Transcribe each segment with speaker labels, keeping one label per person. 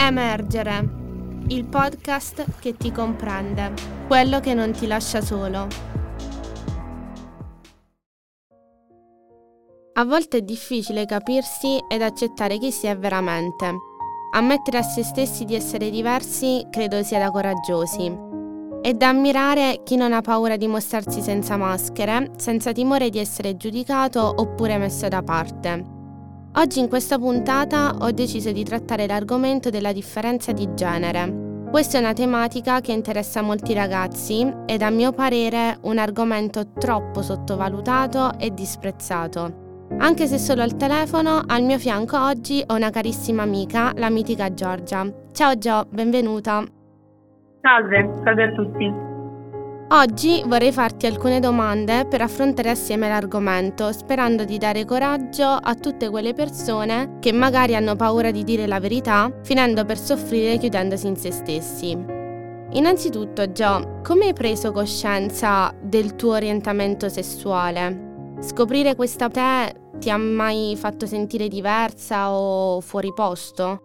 Speaker 1: Emergere, il podcast che ti comprende, quello che non ti lascia solo. A volte è difficile capirsi ed accettare chi si è veramente. Ammettere a se stessi di essere diversi credo sia da coraggiosi. È da ammirare chi non ha paura di mostrarsi senza maschere, senza timore di essere giudicato oppure messo da parte. Oggi in questa puntata ho deciso di trattare l'argomento della differenza di genere. Questa è una tematica che interessa molti ragazzi ed a mio parere un argomento troppo sottovalutato e disprezzato. Anche se solo al telefono, al mio fianco oggi ho una carissima amica, la mitica Giorgia. Ciao Gio, benvenuta.
Speaker 2: Salve, salve a tutti.
Speaker 1: Oggi vorrei farti alcune domande per affrontare assieme l'argomento, sperando di dare coraggio a tutte quelle persone che magari hanno paura di dire la verità, finendo per soffrire chiudendosi in se stessi. Innanzitutto, Gio, come hai preso coscienza del tuo orientamento sessuale? Scoprire questa te ti ha mai fatto sentire diversa o fuori posto?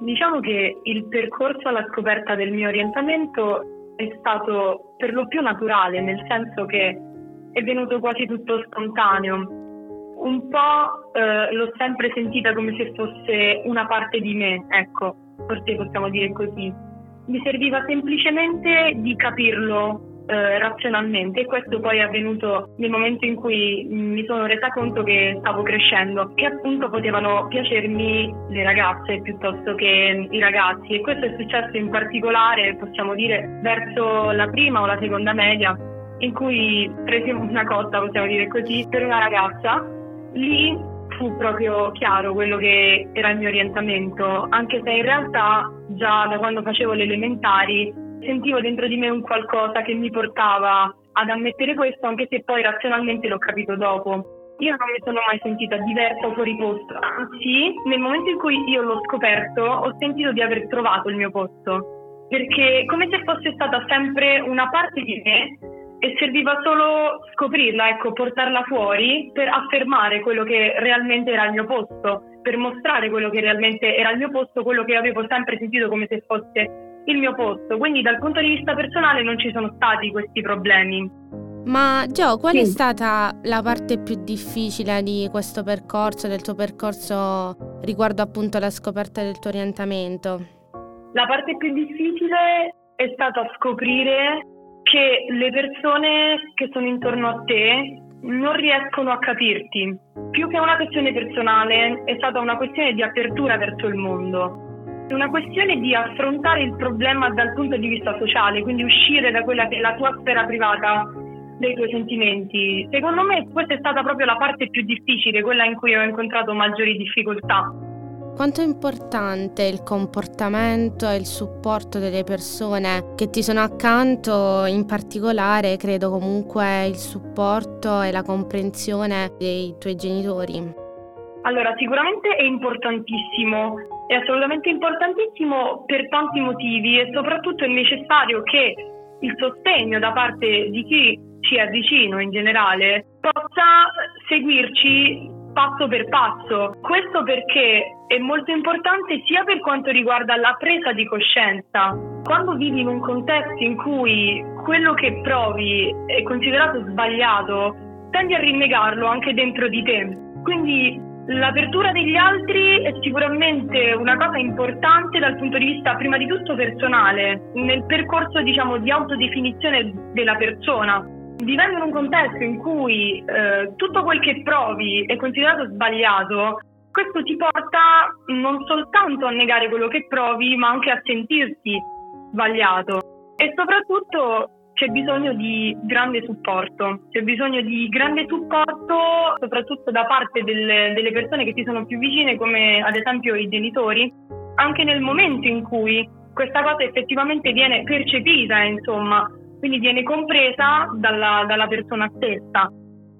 Speaker 2: Diciamo che il percorso alla scoperta del mio orientamento è stato per lo più naturale, nel senso che è venuto quasi tutto spontaneo. Un po' eh, l'ho sempre sentita come se fosse una parte di me, ecco, forse possiamo dire così. Mi serviva semplicemente di capirlo eh, razionalmente e questo poi è avvenuto nel momento in cui mi sono resa conto che stavo crescendo, che appunto potevano piacermi le ragazze piuttosto che i ragazzi e questo è successo in particolare, possiamo dire, verso la prima o la seconda media in cui presi una cotta, possiamo dire così, per una ragazza. Lì fu proprio chiaro quello che era il mio orientamento, anche se in realtà già da quando facevo le elementari sentivo dentro di me un qualcosa che mi portava ad ammettere questo, anche se poi razionalmente l'ho capito dopo. Io non mi sono mai sentita diversa o fuori posto, anzi, nel momento in cui io l'ho scoperto, ho sentito di aver trovato il mio posto, perché come se fosse stata sempre una parte di me e serviva solo scoprirla, ecco, portarla fuori per affermare quello che realmente era il mio posto, per mostrare quello che realmente era il mio posto, quello che avevo sempre sentito come se fosse il mio posto, quindi dal punto di vista personale non ci sono stati questi problemi.
Speaker 1: Ma Gio, qual sì. è stata la parte più difficile di questo percorso, del tuo percorso riguardo appunto alla scoperta del tuo orientamento?
Speaker 2: La parte più difficile è stata scoprire che le persone che sono intorno a te non riescono a capirti. Più che una questione personale, è stata una questione di apertura verso il mondo una questione di affrontare il problema dal punto di vista sociale, quindi uscire da quella che è la tua sfera privata dei tuoi sentimenti. Secondo me questa è stata proprio la parte più difficile, quella in cui ho incontrato maggiori difficoltà.
Speaker 1: Quanto è importante il comportamento e il supporto delle persone che ti sono accanto, in particolare credo comunque il supporto e la comprensione dei tuoi genitori?
Speaker 2: Allora, sicuramente è importantissimo, è assolutamente importantissimo per tanti motivi e soprattutto è necessario che il sostegno da parte di chi ci è vicino in generale possa seguirci passo per passo. Questo perché è molto importante sia per quanto riguarda la presa di coscienza. Quando vivi in un contesto in cui quello che provi è considerato sbagliato, tendi a rinnegarlo anche dentro di te. Quindi L'apertura degli altri è sicuramente una cosa importante dal punto di vista prima di tutto personale, nel percorso diciamo, di autodefinizione della persona. Vivendo in un contesto in cui eh, tutto quel che provi è considerato sbagliato, questo ti porta non soltanto a negare quello che provi, ma anche a sentirti sbagliato. E soprattutto c'è bisogno di grande supporto, c'è bisogno di grande supporto soprattutto da parte delle, delle persone che ti sono più vicine come ad esempio i genitori, anche nel momento in cui questa cosa effettivamente viene percepita, insomma, quindi viene compresa dalla, dalla persona stessa,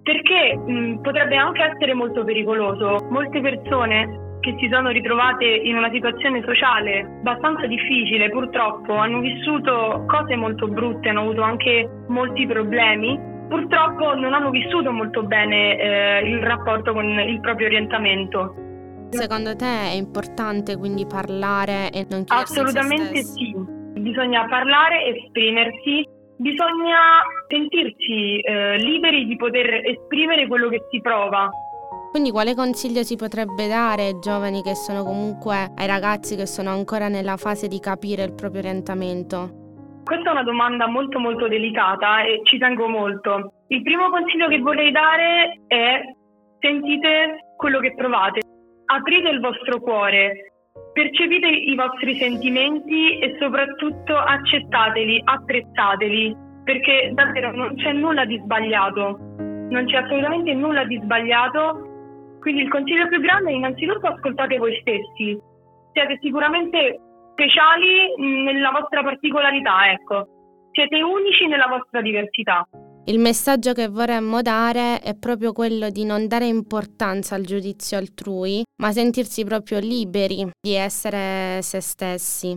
Speaker 2: perché mh, potrebbe anche essere molto pericoloso. Molte persone che si sono ritrovate in una situazione sociale abbastanza difficile, purtroppo hanno vissuto cose molto brutte, hanno avuto anche molti problemi. Purtroppo non hanno vissuto molto bene eh, il rapporto con il proprio orientamento.
Speaker 1: Secondo te è importante quindi parlare e non chiudersi
Speaker 2: Assolutamente sì, bisogna parlare, esprimersi, bisogna sentirsi eh, liberi di poter esprimere quello che si prova.
Speaker 1: Quindi quale consiglio si potrebbe dare ai giovani che sono comunque, ai ragazzi che sono ancora nella fase di capire il proprio orientamento?
Speaker 2: Questa è una domanda molto molto delicata e ci tengo molto. Il primo consiglio che vorrei dare è sentite quello che provate, aprite il vostro cuore, percepite i vostri sentimenti e soprattutto accettateli, apprezzateli, perché davvero non c'è nulla di sbagliato, non c'è assolutamente nulla di sbagliato. Quindi il consiglio più grande è innanzitutto ascoltate voi stessi. Siete sicuramente speciali nella vostra particolarità, ecco. Siete unici nella vostra diversità.
Speaker 1: Il messaggio che vorremmo dare è proprio quello di non dare importanza al giudizio altrui, ma sentirsi proprio liberi di essere se stessi.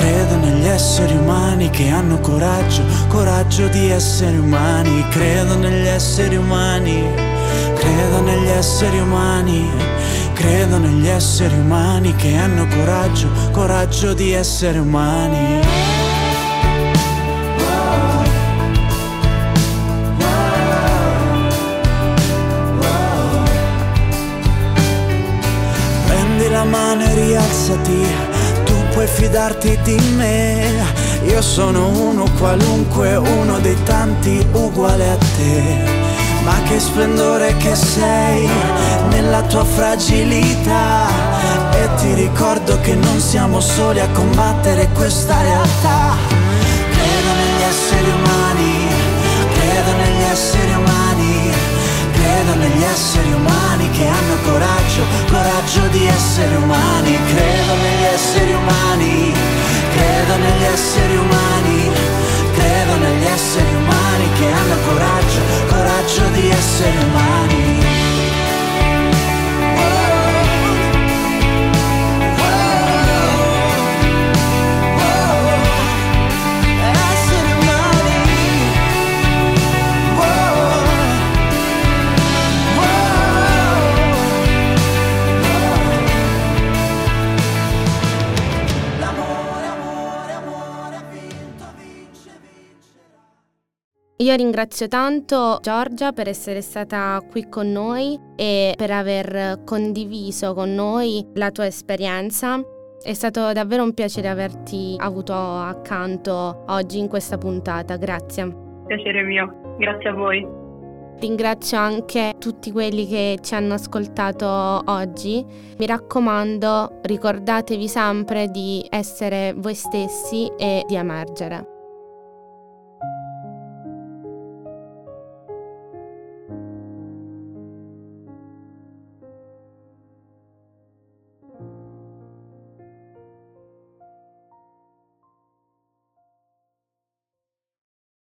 Speaker 3: Credo negli esseri umani che hanno coraggio, coraggio di essere umani. Credo negli esseri umani, credo negli esseri umani. Credo negli esseri umani che hanno coraggio, coraggio di essere umani. La mano e rialzati fidarti di me. Io sono uno qualunque, uno dei tanti uguale a te. Ma che splendore che sei nella tua fragilità. E ti ricordo che non siamo soli a combattere questa realtà. Credo negli esseri umani, credo negli esseri umani, credo negli esseri umani che hanno coraggio, coraggio di essere umani, credo
Speaker 1: Io ringrazio tanto Giorgia per essere stata qui con noi e per aver condiviso con noi la tua esperienza. È stato davvero un piacere averti avuto accanto oggi in questa puntata, grazie.
Speaker 2: Piacere mio, grazie a voi.
Speaker 1: Ringrazio anche tutti quelli che ci hanno ascoltato oggi. Mi raccomando, ricordatevi sempre di essere voi stessi e di emergere.